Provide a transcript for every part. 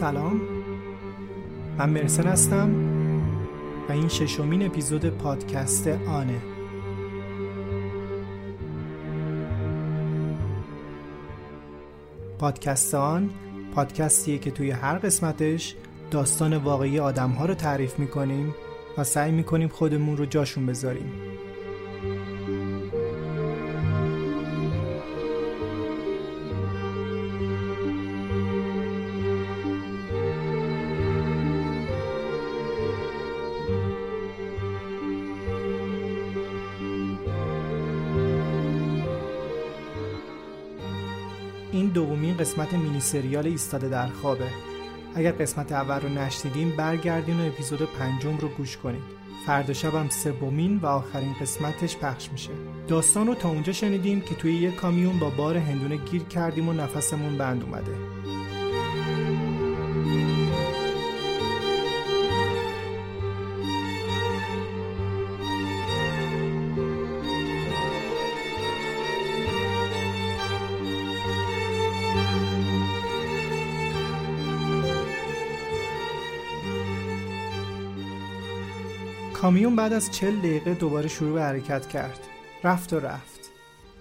سلام. من مرسن هستم و این ششمین اپیزود پادکست آنه. پادکست آن پادکستیه که توی هر قسمتش داستان واقعی آدم ها رو تعریف می‌کنیم و سعی می‌کنیم خودمون رو جاشون بذاریم. این دومین قسمت مینی سریال ایستاده در خوابه. اگر قسمت اول رو نشنیدین برگردین و اپیزود پنجم رو گوش کنید. فردا شبم سومین و آخرین قسمتش پخش میشه. داستان رو تا اونجا شنیدیم که توی یک کامیون با بار هندونه گیر کردیم و نفسمون بند اومده. کامیون بعد از 40 دقیقه دوباره شروع به حرکت کرد. رفت و رفت.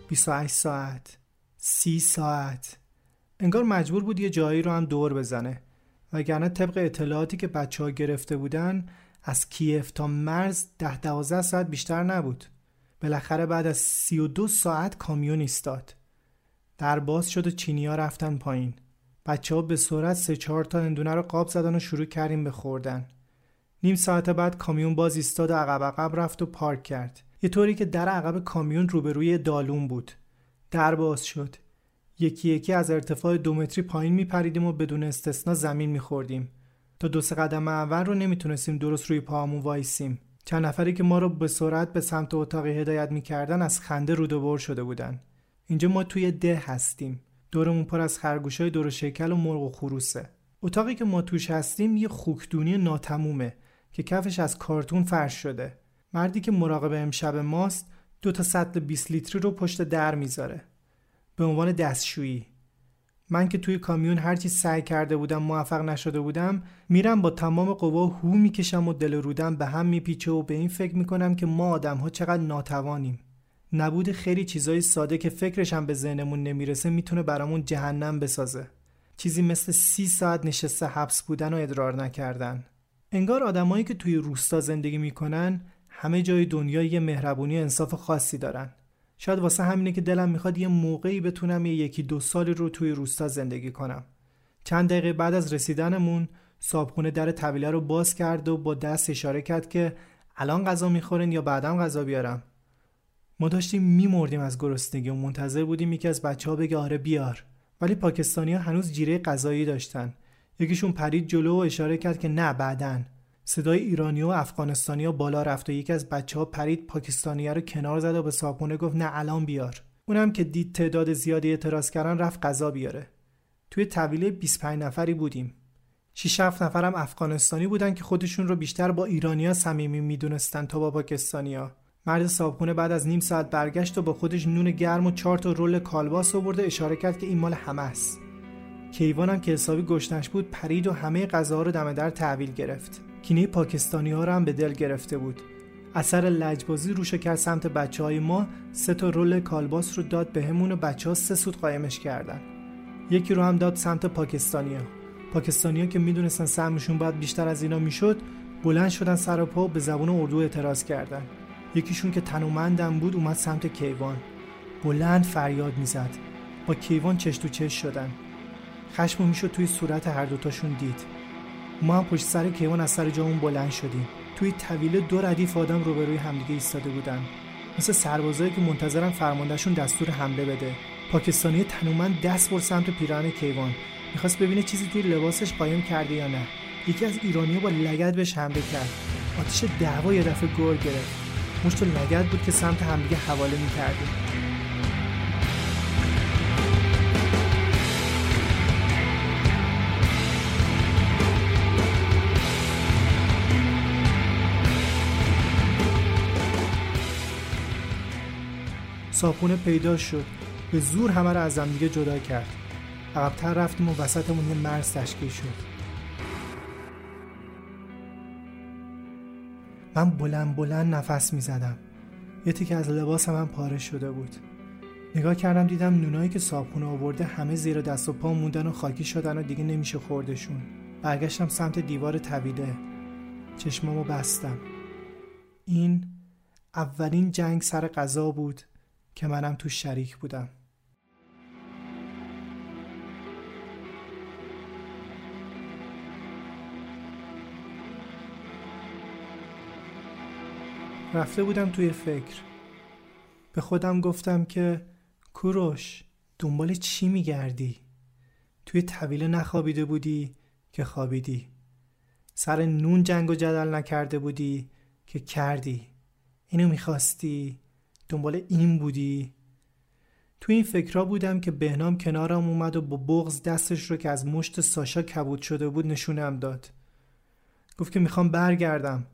28 ساعت 30 ساعت. انگار مجبور بود یه جایی رو هم دور بزنه. وگرنه طبق اطلاعاتی که بچه ها گرفته بودن از کیف تا مرز ده دوازده ساعت بیشتر نبود. بالاخره بعد از 32 ساعت کامیون ایستاد. در باز شد و چینی ها رفتن پایین. بچه ها به سرعت سه چهار تا اندونه رو قاب زدن و شروع کردیم به خوردن. نیم ساعت بعد کامیون باز ایستاد و عقب عقب رفت و پارک کرد. یه طوری که در عقب کامیون روبروی دالون بود. در باز شد. یکی یکی از ارتفاع دو متری پایین میپریدیم و بدون استثنا زمین میخوردیم. تا دو سه قدم اول رو نمی‌تونستیم درست روی پاهامون وایسیم. چند نفری که ما رو به سرعت به سمت اتاقی هدایت می‌کردن از خنده رودوبر شده بودن. اینجا ما توی ده هستیم. دورمون پر از خرگوشای دور شکل و مرغ و خروسه. اتاقی که ما توش هستیم یه خوکدونی ناتمومه. که کفش از کارتون فرش شده. مردی که مراقب امشب ماست دو تا سطل 20 لیتری رو پشت در می‌ذاره. به عنوان دستشویی. من که توی کامیون هرچی سعی کرده بودم موفق نشده بودم میرم با تمام قوا هو می‌کشم و دل رودم به هم میپیچه و به این فکر می‌کنم که ما آدم ها چقدر ناتوانیم. نبود خیلی چیزای ساده که فکرش هم به ذهنمون نمی‌رسه می‌تونه برامون جهنم بسازه. چیزی مثل سی ساعت نشسته حبس بودن و ادرار نکردن. انگار آدمایی که توی روستا زندگی می‌کنن همه جای دنیا یه مهربونی و انصاف خاصی دارن. شاید واسه همینه که دلم می‌خواد یه موقعی بتونم یه یکی دو سالی رو توی روستا زندگی کنم. چند دقیقه بعد از رسیدنمون صابخونه در طویله رو باز کرد و با دست اشاره کرد که الان غذا می‌خورین یا بعدم غذا بیارم. ما داشتیم میمردیم از گرسنگی و منتظر بودیم یکی از بچه ها بگه آره بیار. ولی پاکستانی ها هنوز جیره غذایی داشتن. یکیشون پرید جلو و اشاره کرد که نه بعدن صدای ایرانی و افغانستانی ها بالا رفت و یکی از بچه ها پرید پاکستانی رو کنار زد و به صابونه گفت نه الان بیار. اونم که دید تعداد زیادی اعتراض کردن رفت غذا بیاره. توی طویله 25 نفری بودیم. 6 7 نفرم افغانستانی بودن که خودشون رو بیشتر با ایرانیا صمیمی می‌دونستن تا با پاکستانیا مرد صابخونه بعد از نیم ساعت برگشت و با خودش نون گرم و چهار تا رول کالباس آورده اشاره کرد که این مال همه است. کیوانم که حسابی گشنش بود پرید و همه غذاها رو دم در تحویل گرفت. کینه پاکستانی ها رو هم به دل گرفته بود. اثر لجبازی روش کرد سمت بچه های ما سه تا رول کالباس رو داد بهمون به و بچه ها سه سود قایمش کردن. یکی رو هم داد سمت پاکستانیا پاکستانیا که می‌دونستن سهمشون باید بیشتر از اینا می‌شد بلند شدن سر و پا به زبون اردو اعتراض کردن. یکیشون که تنومندم بود اومد سمت کیوان. بلند فریاد می‌زد. با کیوان چش تو چش شدن. خشم می‌شد توی صورت هر دوتاشون دید. ما هم پشت سر کیوان از سر جامون بلند شدیم. توی طویله دو ردیف آدم روبروی همدیگه ایستاده بودن. مثل سربازایی که منتظرن فرماندهشون دستور حمله بده. پاکستانی تنومند دست بر سمت پیراهن کیوان. می‌خواست ببینه چیزی توی لباسش قایم کرده یا نه. یکی از ایرانیا با لگد بهش حمله کرد. آتیش دعوا یه دفعه گور گرفت. مشت لگد بود که سمت همدیگه حواله می‌کردیم. صابونه پیدا شد. به زور همه رو از همدیگه جدا کرد. عقبتر رفتیم و وسطمون یه مرز تشکیل شد. من بلند بلند نفس می زدم یه تیکه از لباس هم پاره شده بود. نگاه کردم دیدم نونایی که صابخونه آورده همه زیر دست و پا موندن و خاکی شدن و دیگه نمیشه خوردشون. برگشتم سمت دیوار طویله چشمامو بستم. این اولین جنگ سر غذا بود. که منم تو شریک بودم. رفته بودم توی فکر. به خودم گفتم که کوروش دنبال چی میگردی؟ توی طویله نخوابیده بودی که خوابیدی. سر نون جنگ و جدل نکرده بودی که کردی. اینو می‌خواستی؟ دنبال این بودی؟ تو این فکرها بودم که بهنام کنارم اومد و با بغز دستش رو که از مشت ساشا کبود شده بود نشونم داد. گفت که می‌خوام برگردم.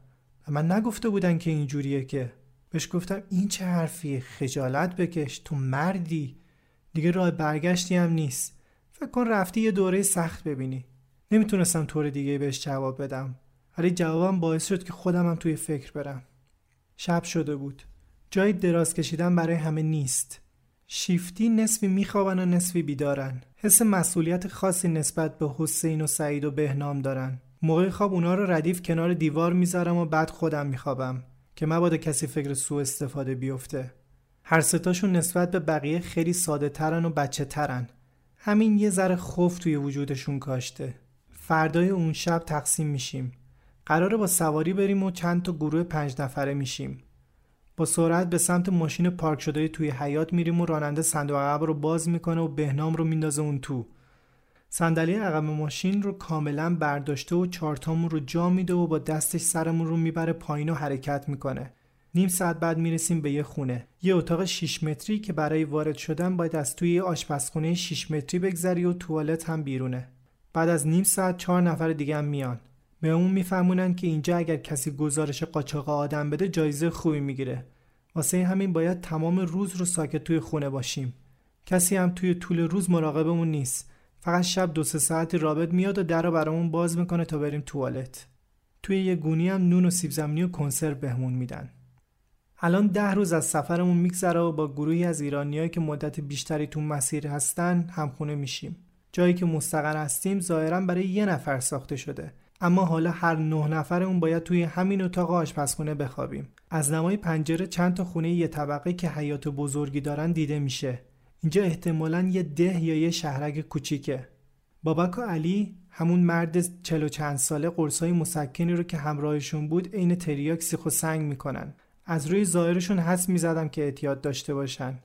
و من نگفته بودن که اینجوریه که. بهش گفتم این چه حرفیه؟ خجالت بکش. تو مردی. دیگه راه برگشتی هم نیست. فکر کن رفتی یه دوره سخت ببینی. نمی‌تونستم طور دیگه بهش جواب بدم. ولی جوابم باعث شد که خودم هم توی فکر برم. شب شده بود. جای دراز کشیدن برای همه نیست. شیفتی نصفی میخوابن و نصفی بیدارن. حس مسئولیت خاصی نسبت به حسین و سعید و بهنام دارن. موقع خواب اونا رو ردیف کنار دیوار می‌ذارم و بعد خودم میخوابم که مبادا کسی فکر سوء استفاده بیفته. هر ستاشون نسبت به بقیه خیلی ساده ترن و بچه ترن. همین یه ذره خوف توی وجودشون کاشته. فردای اون شب تقسیم میشیم. قراره با سواری بریم و چند تا گروه پنج نفره میشیم. با سرعت به سمت ماشین پارک شده توی حیات میریم و راننده صندوق عقب رو باز می‌کنه و بهنام رو میندازه اون تو. صندلی عقب ماشین رو کاملا برداشته و چارتامون رو جا میده و با دستش سرمون رو می‌بره پایین و حرکت می‌کنه. نیم ساعت بعد می‌رسیم به یه خونه. یه اتاق 6 متری که برای وارد شدن باید از توی آشپزخونه 6 متری بگذری و توالت هم بیرونه. بعد از نیم ساعت چهار نفر دیگه هم میان. به اون میفهمونن که اینجا اگر کسی گزارش قاچاق آدم بده جایزه خوبی می‌گیره. واسه همین باید تمام روز رو ساکت توی خونه باشیم. کسی هم توی طول روز مراقبمون نیست. فقط شب دو سه ساعتی رابط میاد و در رو برامون باز می‌کنه تا بریم توالت. توی یه گونی هم نون و سیب زمینی و کنسرو بهمون میدن. الان ده روز از سفرمون میگذره و با گروهی از ایرانیایی که مدت بیشتری تو مسیر هستن همخونه میشیم. جایی که مستقر هستیم ظاهرا برای یه نفر ساخته شده. اما حالا هر نه نفرمون باید توی همین اتاق آشپزخونه بخوابیم. از نمای پنجره چند تا خونه یه طبقه که حیات بزرگی دارن دیده میشه. اینجا احتمالا یه ده یا یه شهرک کوچیکه. بابک و علی همون مرد چلو چند ساله قرصای مسکنی رو که همراهشون بود عین تریاک سیخ و سنگ می‌کنن. از روی ظاهرشون حس می‌زدم که اعتیاد داشته باشن.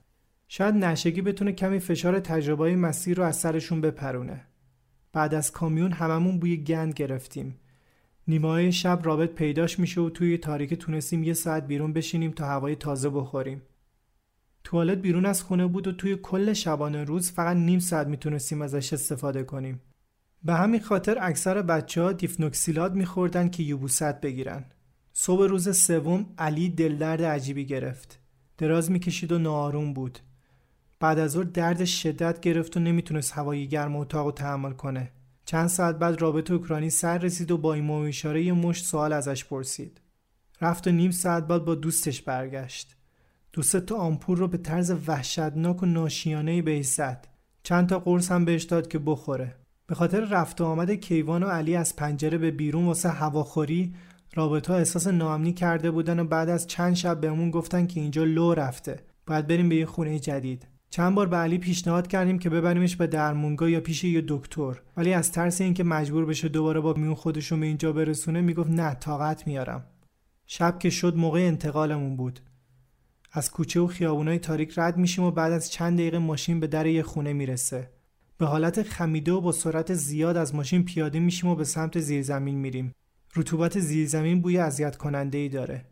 شاید نشگی بتونه کمی فشار تجربه مسیر رو از سرشون بپرونه. بعد از کامیون هممون بوی گند گرفتیم. نیمه شب رابط پیداش میشه و توی تاریک تونستیم یه ساعت بیرون بشینیم تا هوای تازه بخوریم. توالت بیرون از خونه بود و توی کل شبانه روز فقط نیم ساعت می‌تونستیم ازش استفاده کنیم. به همین خاطر اکثر بچه ها دیفنوکسیلات میخوردن که یوبوست بگیرن. صبح روز سوم علی دلدرد عجیبی گرفت. دراز می‌کشید و ناآروم بود. بعد از ظهر درد شدت گرفت و نمی‌تونست هوای گرم اتاق رو تحمل کنه. چند ساعت بعد رابط اوکراینی سر رسید و با این اشاره یه مشت سوال ازش پرسید. رفت و نیم ساعت بعد با دوستش برگشت. دوست تا آمپور رو به طرز وحشتناک و ناشیانه به زد. چند تا قرص هم بهش داد که بخوره. به خاطر رفت و آمد کیوان و علی از پنجره به بیرون واسه هواخوری رابطه احساس ناامنی کرده بودن و بعد از چند شب بهمون گفتن که اینجا لو رفته. باید بریم به یه خونه جدید. چند بار به علی پیشنهاد کردیم که ببریمش به درمونگاه یا پیش یه دکتر. ولی از ترس اینکه مجبور بشه دوباره با میون خودشون به اینجا برسونه می‌گفت نه طاقت میارم. شب که شد موقع انتقالمون بود. از کوچه و خیابونای تاریک رد میشیم و بعد از چند دقیقه ماشین به در یه خونه می‌رسه. به حالت خمیده و با سرعت زیاد از ماشین پیاده میشیم و به سمت زیرزمین میریم. رطوبت زیرزمین بوی اذیت کننده ای داره.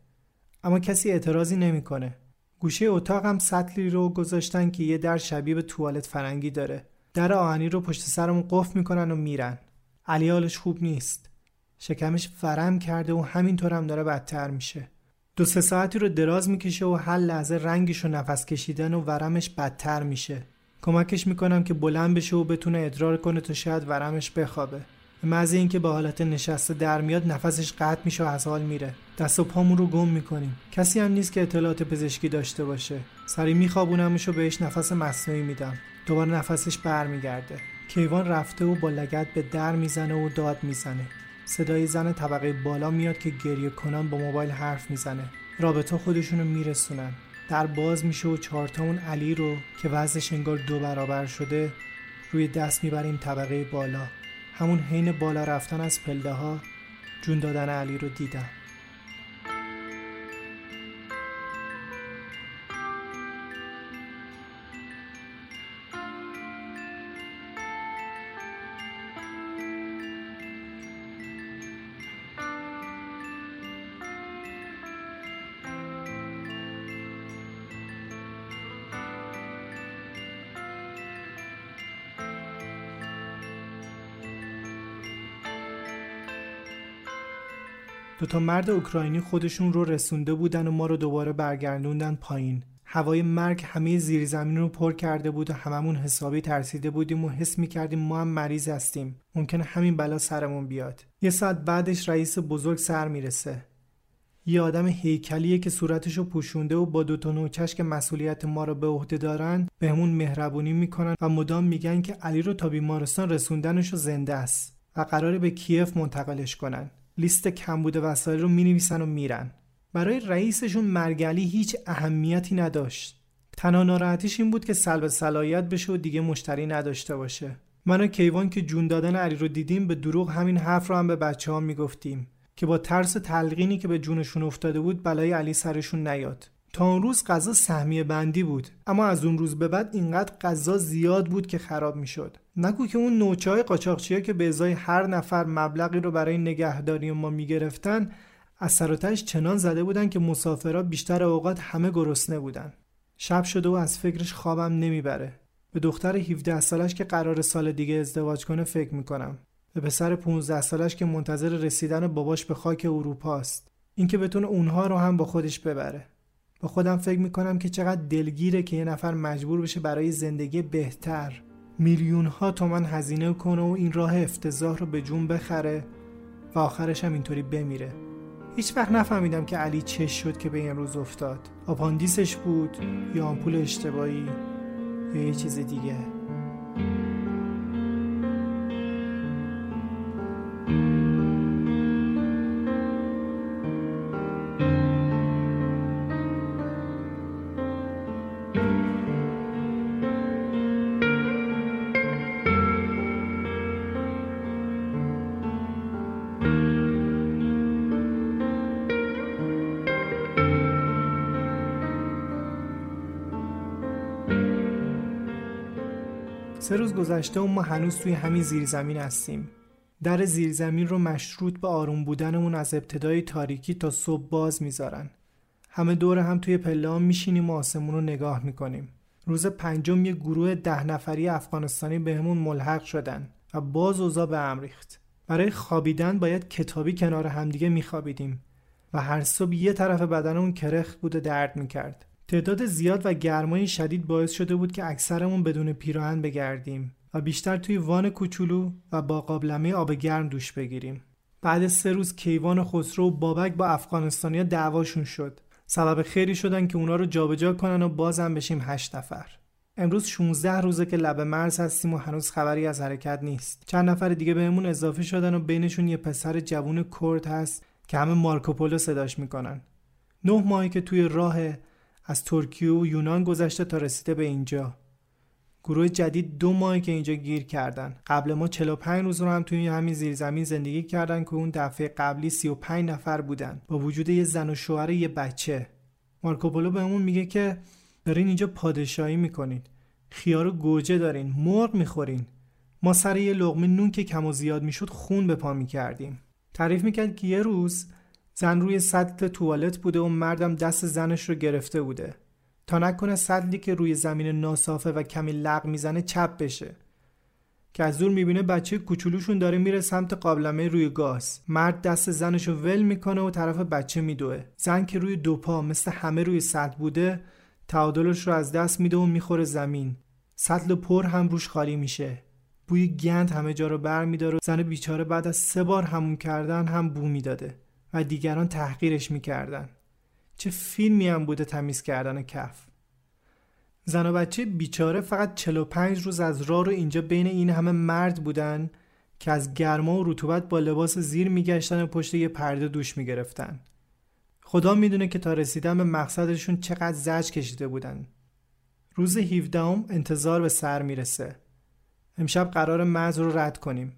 اما کسی اعتراضی نمی‌کنه. گوشه اتاق هم سطلی رو گذاشتن که یه در شبیه به توالت فرنگی داره. در آهنی رو پشت سرمون قفل می‌کنن و میرن. علی حالش خوب نیست. شکمش فرم کرده و همینطور هم داره بدتر میشه. دو سه ساعتی رو دراز می‌کشه و هر لحظه رنگش و نفس کشیدن و ورمش بدتر میشه. کمکش می‌کنم که بلند بشه و بتونه ادرار کنه تا شاید ورمش بخوابه. محض اینکه به حالت نشسته در میاد نفسش قطع میشه و از حال میره. دست و پامون رو گم می‌کنیم. کسی هم نیست که اطلاعات پزشکی داشته باشه. سری میخوابونمش و بهش نفس مصنوعی میدم. دوباره نفسش برمیگرده. کیوان رفته و با لگت به در می‌زنه و داد می‌زنه. صدای زن طبقه بالا میاد که گریه کنان با موبایل حرف می‌زنه. رابطه خودشونو میرسونن. در باز میشه و چهارتامون علی رو که وزنش انگار دو برابر شده روی دست می‌بریم طبقه بالا. همون حین بالا رفتن از پلده ها جون دادن علی رو دیدم. تا مرد اوکراینی خودشون رو رسونده بودن و ما رو دوباره برگردوندن پایین. هوای مرگ همه زیر زمین رو پر کرده بود و هممون حسابی ترسیده بودیم و حس می‌کردیم ما هم مریض هستیم. ممکنه همین بلا سرمون بیاد. یه ساعت بعدش رئیس بزرگ سر می‌رسه. یه آدم هیکلیه که صورتشو پوشونده و با دوتا نوچش که مسئولیت ما رو به عهده دارن بهمون مهربونی می‌کنن و مدام میگن که علی رو تا بیمارستان رسوندنش زنده است و قراره به کیف منتقلش کنن. لیست کمبود وسایل رو می‌نویسن و میرن. برای رئیسشون مرگلی هیچ اهمیتی نداشت. تنها ناراحتیش این بود که سلب صلاحیت بشه و دیگه مشتری نداشته باشه. من و کیوان که جون دادن علی رو دیدیم به دروغ همین حرف رو هم به بچه ها می‌گفتیم که با ترس تلقینی که به جونشون افتاده بود بلای علی سرشون نیاد. تا اون روز غذا سهمیه بندی بود. اما از اون روز به بعد اینقدر غذا زیاد بود که خراب می‌شد. نگو که اون نوچه های قاچاقچی که به ازای هر نفر مبلغی رو برای نگهداری ما می‌گرفتن از سراتش چنان زده بودن که مسافرها بیشتر اوقات همه گرسنه بودن. شب شده و از فکرش خوابم نمی‌بره. به دختر 17 سالش که قرار سال دیگه ازدواج کنه فکر می‌کنم. به پسر 15 سالش که منتظر رسیدن باباش به خاک اروپا است. اینکه بتونه اونها رو هم با خودش ببره. با خودم فکر می‌کنم که چقدر دلگیره که یه نفر مجبور بشه برای زندگی بهتر. میلیون ها تومن هزینه کنه و این راه افتضاح رو به جون بخره و آخرش هم اینطوری بمیره. هیچ وقت نفهمیدم که علی چش شد که به این روز افتاد. آپاندیسش بود یا آمپول اشتباهی یا یه چیز دیگه. سه روز گذشته و ما هنوز توی همین زیرزمین هستیم. در زیرزمین رو مشروط به آروم بودنمون از ابتدای تاریکی تا صبح باز می‌ذارن. همه دور هم توی پله میشینیم و آسمون رو نگاه می‌کنیم. روز پنجم یه گروه ده نفری افغانستانی بهمون ملحق شدن و باز اوضاع به هم ریخت. برای خوابیدن باید کتابی کنار همدیگه میخوابیدیم و هر صبح یه طرف بدنمون کرخت بود و درد می‌کرد. تعداد زیاد و گرمای شدید باعث شده بود که اکثرمون بدون پیراهن بگردیم و بیشتر توی وان کوچولو و با قابلمه آب گرم دوش بگیریم. بعد سه روز کیوان خسرو و بابک با افغانستانیا دعواشون شد. سبب خیری شدن که اونا رو جابجا کنن و بازم بشیم هشت نفر. امروز 16 روزه که لب مرز هستیم و هنوز خبری از حرکت نیست. چند نفر دیگه بهمون اضافه شدن و بینشون یه پسر جوون کرد هست که همه مارکوپولو صداش می‌کنن. نه ماهی که توی راه از ترکیه و یونان گذشته تا رسیده به اینجا. گروه جدید دو ماهی که اینجا گیر کردن. قبل ما 45 روز رو هم توی همین زیرزمین زندگی کردن که اون دفعه قبلی 35 نفر بودن. با وجود یه زن و شوهر یه بچه. مارکوپولو بهمون میگه که دارین اینجا پادشاهی می‌کنید خیار و گوجه دارین. مرغ می‌خورین. ما سر یه لغمه نون که کم و زیاد می‌شد خون به پا می‌کردیم. تعریف می‌کرد که یه روز زن روی سطل توالت بوده و مردم دست زنش رو گرفته بوده. تا نکنه سطلی که روی زمین ناصافه و کمی لغ می‌زنه چپ بشه. که از دور می‌بینه بچه کوچولوشون داره میره سمت قابلمه روی گاز. مرد دست زنش رو ول می‌کنه و طرف بچه میدوه. زن که روی دو پا مثل همه روی سطل بوده تعادلش رو از دست میده و می‌خوره زمین. سطل پر هم روش خالی میشه. بوی گند همه جا رو بر میداره زن بیچاره بعد از سه بار همون کردن هم بو می‌داده. و دیگران تحقیرش می‌کردن. چه فیلمی هم بوده تمیز کردن کف. زن و بچه بیچاره فقط 45 روز از راه رو اینجا بین این همه مرد بودن که از گرما و رطوبت با لباس زیر میگشتن و پشت یه پرده دوش می‌گرفتن. خدا می‌دونه که تا رسیدن به مقصدشون چقدر زج کشیده بودن. روز 17 انتظار به سر می‌رسه. امشب قرار مرز رو رد کنیم.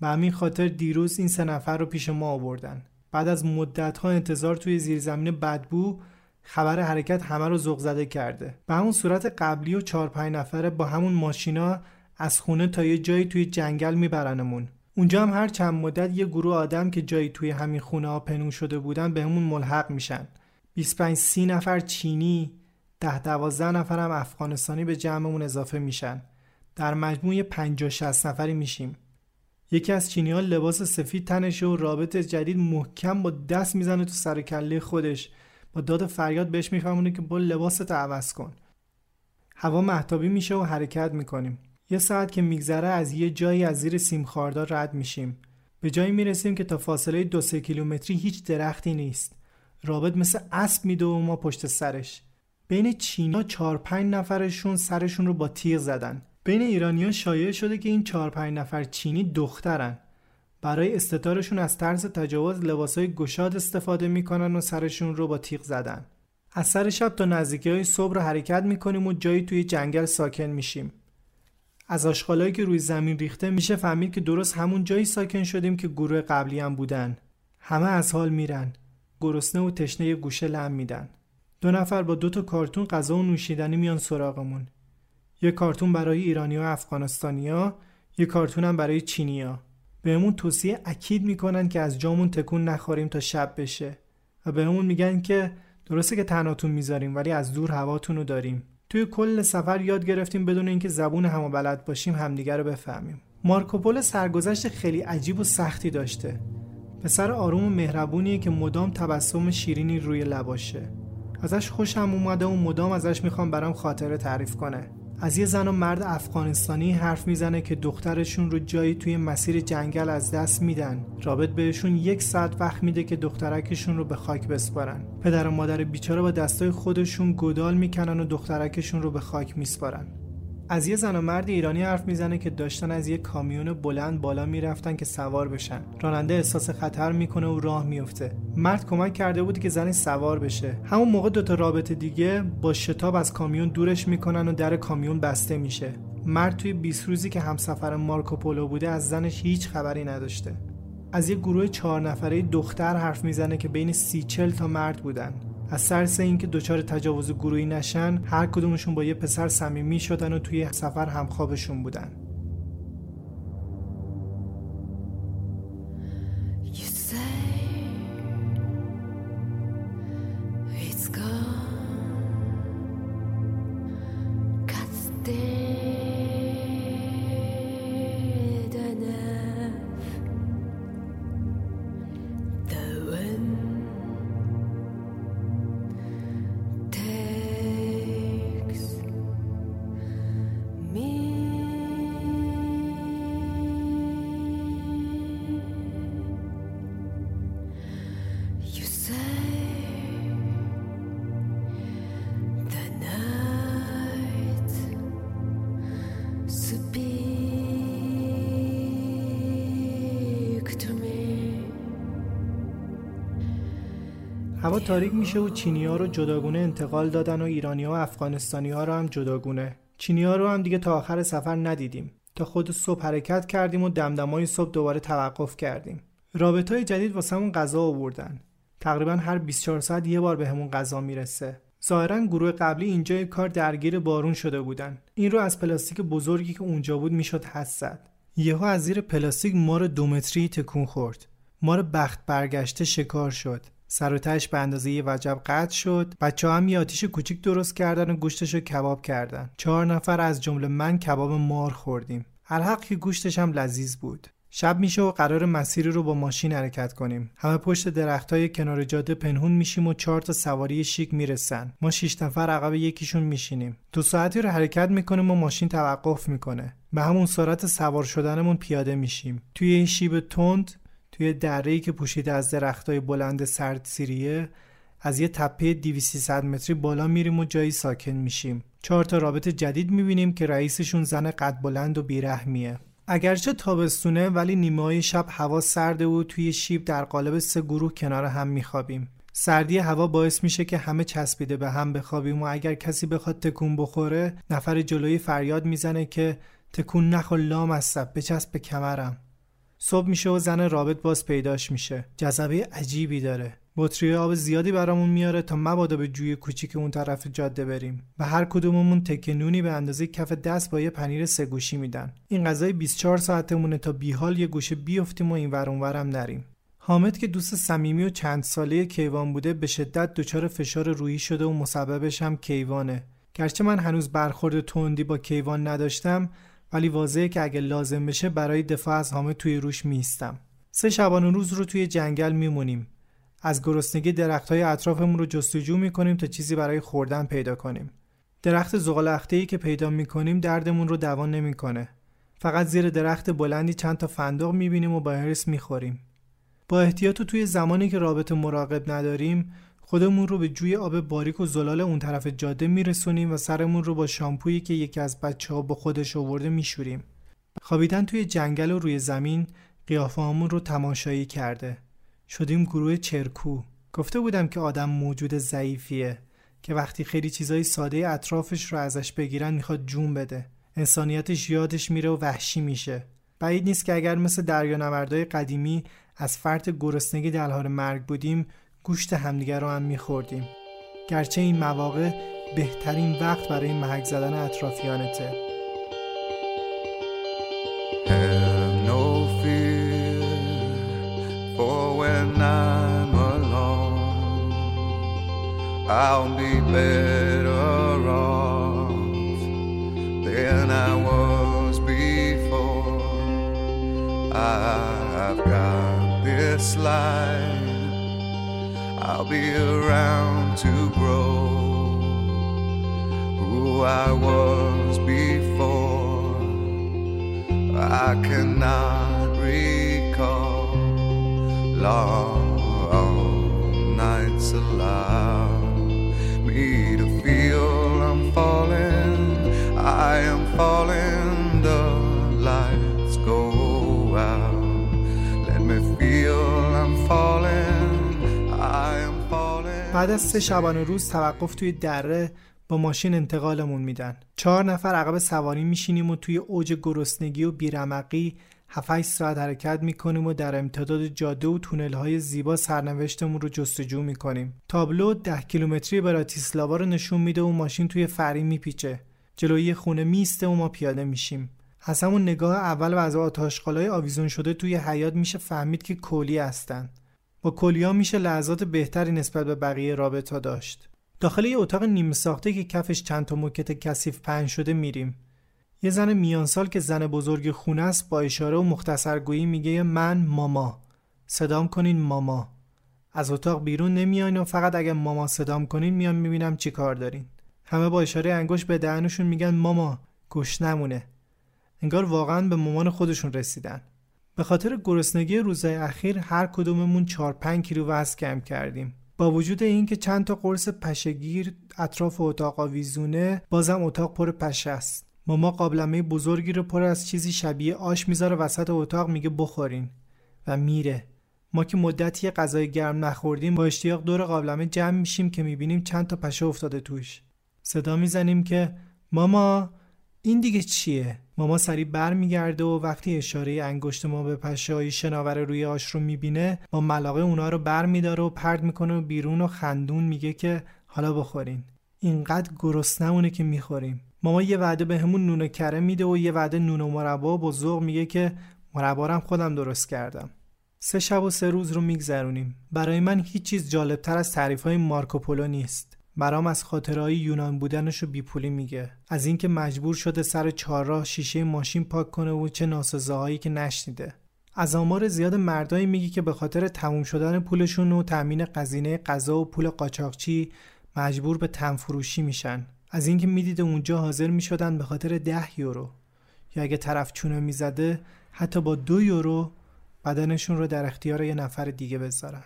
به همین خاطر دیروز این سه نفر رو پیش ما آوردن. بعد از مدت ها انتظار توی زیرزمین بدبو خبر حرکت همه رو ذوق زده کرده. به همون صورت قبلی و چهار پنج نفره با همون ماشینا از خونه تا یه جایی توی جنگل میبرنمون. اونجا هم هر چند مدت یه گروه آدم که جایی توی همین خونه ها پنون شده بودن به همون ملحق میشن. 25 30 نفر چینی ده دوازده نفر هم افغانستانی به جمعمون اضافه میشن. در مجموع 50 60 نفری میشیم. یکی از چینی ها لباس سفید تنشه و رابط جدید محکم با دست می‌زنه تو سر کله خودش. با داد فریاد بهش میفهمونه که با لباست عوض کن هوا محتابی میشه و حرکت می‌کنیم. یه ساعت که میگذره از یه جایی از زیر سیم خاردار رد میشیم. به جایی می‌رسیم که تا فاصله دو سه کیلومتری هیچ درختی نیست. رابط مثل اسب میده و ما پشت سرش. بین چینا چهار پنج نفرشون سرشون رو با تیغ زدن. بین ایرانیان شایع شده که این چهار پنج نفر چینی دخترن. برای استتارشون از طرز تجاوز لباسای گشاد استفاده می‌کنن و سرشون رو با تیغ زدن. از سر شب تا نزدیکی های صبح رو حرکت می‌کنیم و جایی توی جنگل ساکن میشیم. از آشغالایی که روی زمین ریخته میشه فهمید که درست همون جایی ساکن شدیم که گروه قبلی هم بودن. همه از حال میرن. گرسنه و تشنه گوشه لم میدن. دو نفر با دو تا کارتون غذا و نوشیدنی میان سراغمون. یه کارتون برای ایرانی و افغانستانیا یه کارتون هم برای چینیا. بهمون توصیه اکید می‌کنن که از جامون تکون نخوریم تا شب بشه. و بهمون میگن که درسته که تناتون می‌ذاریم ولی از دور هواتون رو داریم. توی کل سفر یاد گرفتیم بدون اینکه زبون همو بلد باشیم همدیگه رو بفهمیم. مارکوپول سرگذشت خیلی عجیب و سختی داشته. پسر آروم و مهربونیه که مدام تبسم شیرینی روی لباشه. ازش خوشم اومده و مدام ازش می‌خوام برام خاطره تعریف کنه. از یه زن و مرد افغانستانی حرف می‌زنه که دخترشون رو جایی توی مسیر جنگل از دست میدن. رابط بهشون یک ساعت وقت میده که دخترکشون رو به خاک بسپارن. پدر و مادر بیچاره با دستای خودشون گدال می‌کنن و دخترکشون رو به خاک میسپارن. از یه زن و مرد ایرانی حرف می‌زنه که داشتن از یه کامیون بلند بالا می‌رفتن که سوار بشن. راننده احساس خطر می‌کنه و راه میفته مرد کمک کرده بود که زنی سوار بشه. همون موقع دوتا رابطه دیگه با شتاب از کامیون دورش می‌کنن و در کامیون بسته میشه. مرد توی 20 روزی که همسفر مارکوپولو بوده از زنش هیچ خبری نداشته. از یه گروه چهار نفره دختر حرف می‌زنه که بین سی چل تا مرد بودن. از سرس اینکه دچار تجاوز گروهی نشن هر کدومشون با یه پسر صمیمی شدن و توی سفر همخوابشون بودن. تاریک میشه و چینی ها رو جداگونه انتقال دادن و ایرانی ها و افغانستانی ها رو هم جداگونه. چینی ها رو هم دیگه تا آخر سفر ندیدیم. تا خود صبح حرکت کردیم و دمدمای صبح دوباره توقف کردیم. رابط های جدید واسمون غذا آوردن. تقریبا هر 24 ساعت یه بار بهمون به غذا می‌رسه. ظاهرا گروه قبلی اینجا کار درگیر بارون شده بودن. این رو از پلاستیک بزرگی که اونجا بود می‌شد حس زد. یهو از زیر پلاستیک مار دو متری تکون خورد. مار بخت برگشته شکار شد. سر و تهش به اندازه یه وجب قطع شد. بچه هم یه آتیش کوچیک درست کردن و گوشتش رو کباب کردن. چهار نفر از جمله من کباب مار خوردیم. الحق که گوشتش هم لذیذ بود. شب میشه و قرار مسیری رو با ماشین حرکت کنیم. همه پشت درختای کنار جاده پنهون میشیم و چهار تا سواری شیک می‌رسن. ما شیش نفر عقب یکیشون میشینیم. دو ساعتی رو حرکت می‌کنیم و ماشین توقف می‌کنه. به همون سرعت سوار شدنمون پیاده میشیم. توی این شیب تند توی دره‌ای که پوشیده از درختای بلند سرد سیریه از یه تپه 2300 متری بالا میریم و جایی ساکن میشیم. چهار تا رابط جدید می‌بینیم که رئیسشون زن قد بلند و بیرحمیه. اگرچه تابستونه ولی نیمه شب هوا سرده و توی شیب در قالب سه گروه کنار هم میخوابیم. سردی هوا باعث میشه که همه چسبیده به هم بخوابیم و اگر کسی بخواد تکون بخوره نفر جلوی فریاد می‌زنه که تکون نخو لام به بچسب به کمرم. صبح میشه و زن رابط باز پیداش میشه. جذبه عجیبی داره. بطری آب زیادی برامون میاره تا مبادا به جوی کوچیک اون طرف جاده بریم و هر کدوممون تکه نونی به اندازه کف دست با یه پنیر سه گوشی میدن. این غذای 24 ساعتمونه تا بیحال یه گوشه بیفتیم و این ور اونورم نریم. حامد که دوست صمیمی و چند ساله کیوان بوده به شدت دچار فشار روحی شده و مسببش هم کیوانه. گرچه من هنوز برخورد تندی با کیوان نداشتم ولی واضحه که اگه لازم بشه برای دفاع از حامد توی روش میستم سه شبانه روز رو توی جنگل میمونیم از گرسنگی درختهای اطرافمون رو جستجو می‌کنیم تا چیزی برای خوردن پیدا کنیم. درخت زغالخته که پیدا می‌کنیم دردمون رو دوا نمی‌کنه. فقط زیر درخت بلندی چند تا فندق می‌بینیم و با هرس می‌خوریم. با احتیاط و توی زمانی که رابط مراقب نداریم خودمون رو به جوی آب باریک و زلال اون طرف جاده میرسونیم و سرمون رو با شامپویی که یکی از بچه ها با خودش آورده میشوریم. خوابیدن توی جنگل و روی زمین قیافه رو تماشایی کرده. شدیم گروه چرکو گفته بودم که آدم موجود ضعیفیه که وقتی خیلی چیزای ساده اطرافش رو ازش بگیرن می‌خواد جون بده انسانیتش یادش میره و وحشی میشه بعید نیست که اگر مثل دریانوردای قدیمی از فرط گرسنگی حال مرگ بودیم گوشت همدیگر رو هم میخوردیم گرچه این مواقع بهترین وقت برای محک زدن اطرافیانته. I'll be better than I was before. I've got this life, I'll be around to grow who I was before. I cannot recall long nights allow me to بعد از سه شبانه روز توقف توی دره با ماشین انتقالمون میدن. چهار نفر عقب سواری میشینیم و توی اوج گرسنگی و بیرمقی 7 ساعت حرکت می‌کنیم و در امتداد جاده و تونل های زیبا سرنوشتمون رو جستجو می‌کنیم. تابلو 10 کیلومتری براتیسلاوا رو نشون میده و ماشین توی فری میپیچه. جلوی خونه میسته و ما پیاده میشیم. از همون نگاه اول و از آتاشقالای آویزون شده توی حیات میشه فهمید که کلی هستن. با کلیا میشه لحظات بهتری نسبت به بقیه رابطه داشت. داخل یه اتاق نیم ساخته که کفش چند تا موکت کثیف پهن شده میریم. یه زن میانسال که زن بزرگ خونه است با اشاره و مختصرگویی میگه من ماما. صدام کنین ماما. از اتاق بیرون نمیاین و فقط اگه ماما صدام کنین میان می‌بینم چی کار دارین. همه با اشاره انگوش به دهنشون میگن ماما. گوش نمونه انگار واقعا به مامان خودشون رسیدن. به خاطر گرسنگی روزهای اخیر هر کدوممون 4 5 کیلو وزن کم کردیم. با وجود اینکه چند تا قرص پشگیر اطراف اتاق آویزونه بازم اتاق پر پشه است. ماما قابلمه بزرگی رو پر از چیزی شبیه آش می‌ذاره وسط اتاق میگه بخورین. و میره. ما که مدتی غذای گرم نخوردیم با اشتیاق دور قابلمه جمع میشیم که می‌بینیم چند تا پشه افتاده توش. صدا می‌زنیم که ماما این دیگه چیه؟ ماما سریع بر میگرده و وقتی اشاره انگشت ما به پشه های شناور روی آش رو می‌بینه با ملاقه اونا رو بر میداره و پرد می‌کنه و بیرون و خندون میگه که حالا بخورین. اینقدر گرسنمونه که می‌خوریم. ماما یه وعده به همون نون کره میده و یه وعده نون و مربا با ذوق میگه که مربا خودم درست کردم. سه شب و سه روز رو میگذرونیم. برای من هیچ چیز جالبتر از تعریف های مارکوپولو نیست. برام از خاطرهای یونان بودنش رو بیپولی میگه. از اینکه مجبور شده سر چهارراه شیشه ماشین پاک کنه و چه ناسزاهایی که نشنیده. از آمار زیاد مردایی میگی که به خاطر تموم شدن پولشون و تأمین قزینه غذا و پول قاچاقچی مجبور به تنفروشی میشن. از اینکه می‌دیده اونجا حاضر می‌شدن به خاطر ده یورو. یا اگه طرف چونه می‌زده حتی با دو یورو بدنشون رو در اختیار یه نفر دیگه بذارن.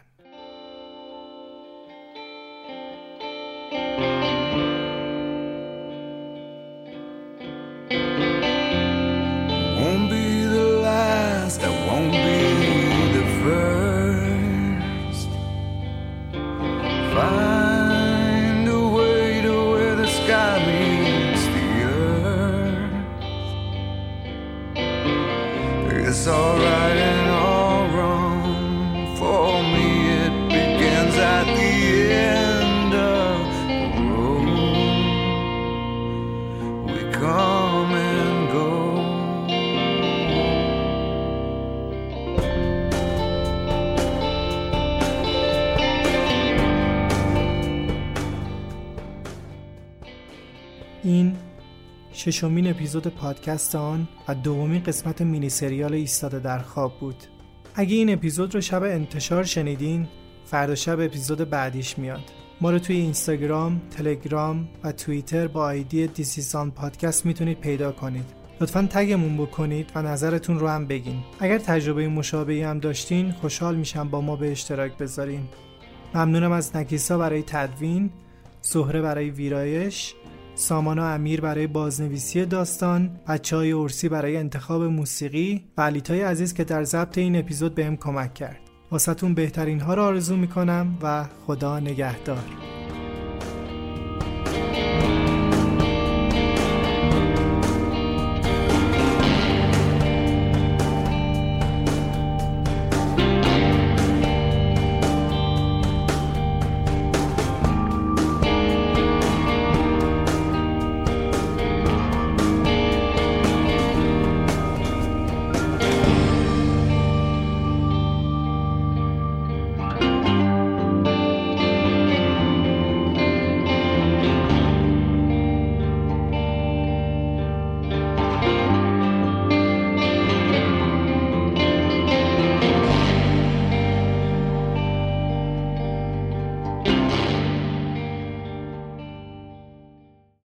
ششمین اپیزود پادکست آن و دومین قسمت مینی سریال ایستاده در خواب بود. اگه این اپیزود رو شب انتشار شنیدین فردا شب اپیزود بعدیش میاد. ما رو توی اینستاگرام، تلگرام و توییتر با آیدی دیسیزان پادکست می‌تونید پیدا کنید. لطفا تگمون بکنید و نظرتون رو هم بگین. اگر تجربه مشابهی هم داشتین خوشحال میشم با ما به اشتراک بذارین. ممنونم از نکیسا برای تدوین زهره برای ویرایش سامانا امیر برای بازنویسی داستان بچه های ارسی برای انتخاب موسیقی و علیتای عزیز که در ضبط این اپیزود بهم کمک کرد. واسهتون بهترین ها رو آرزو می‌کنم و خدا نگهدار.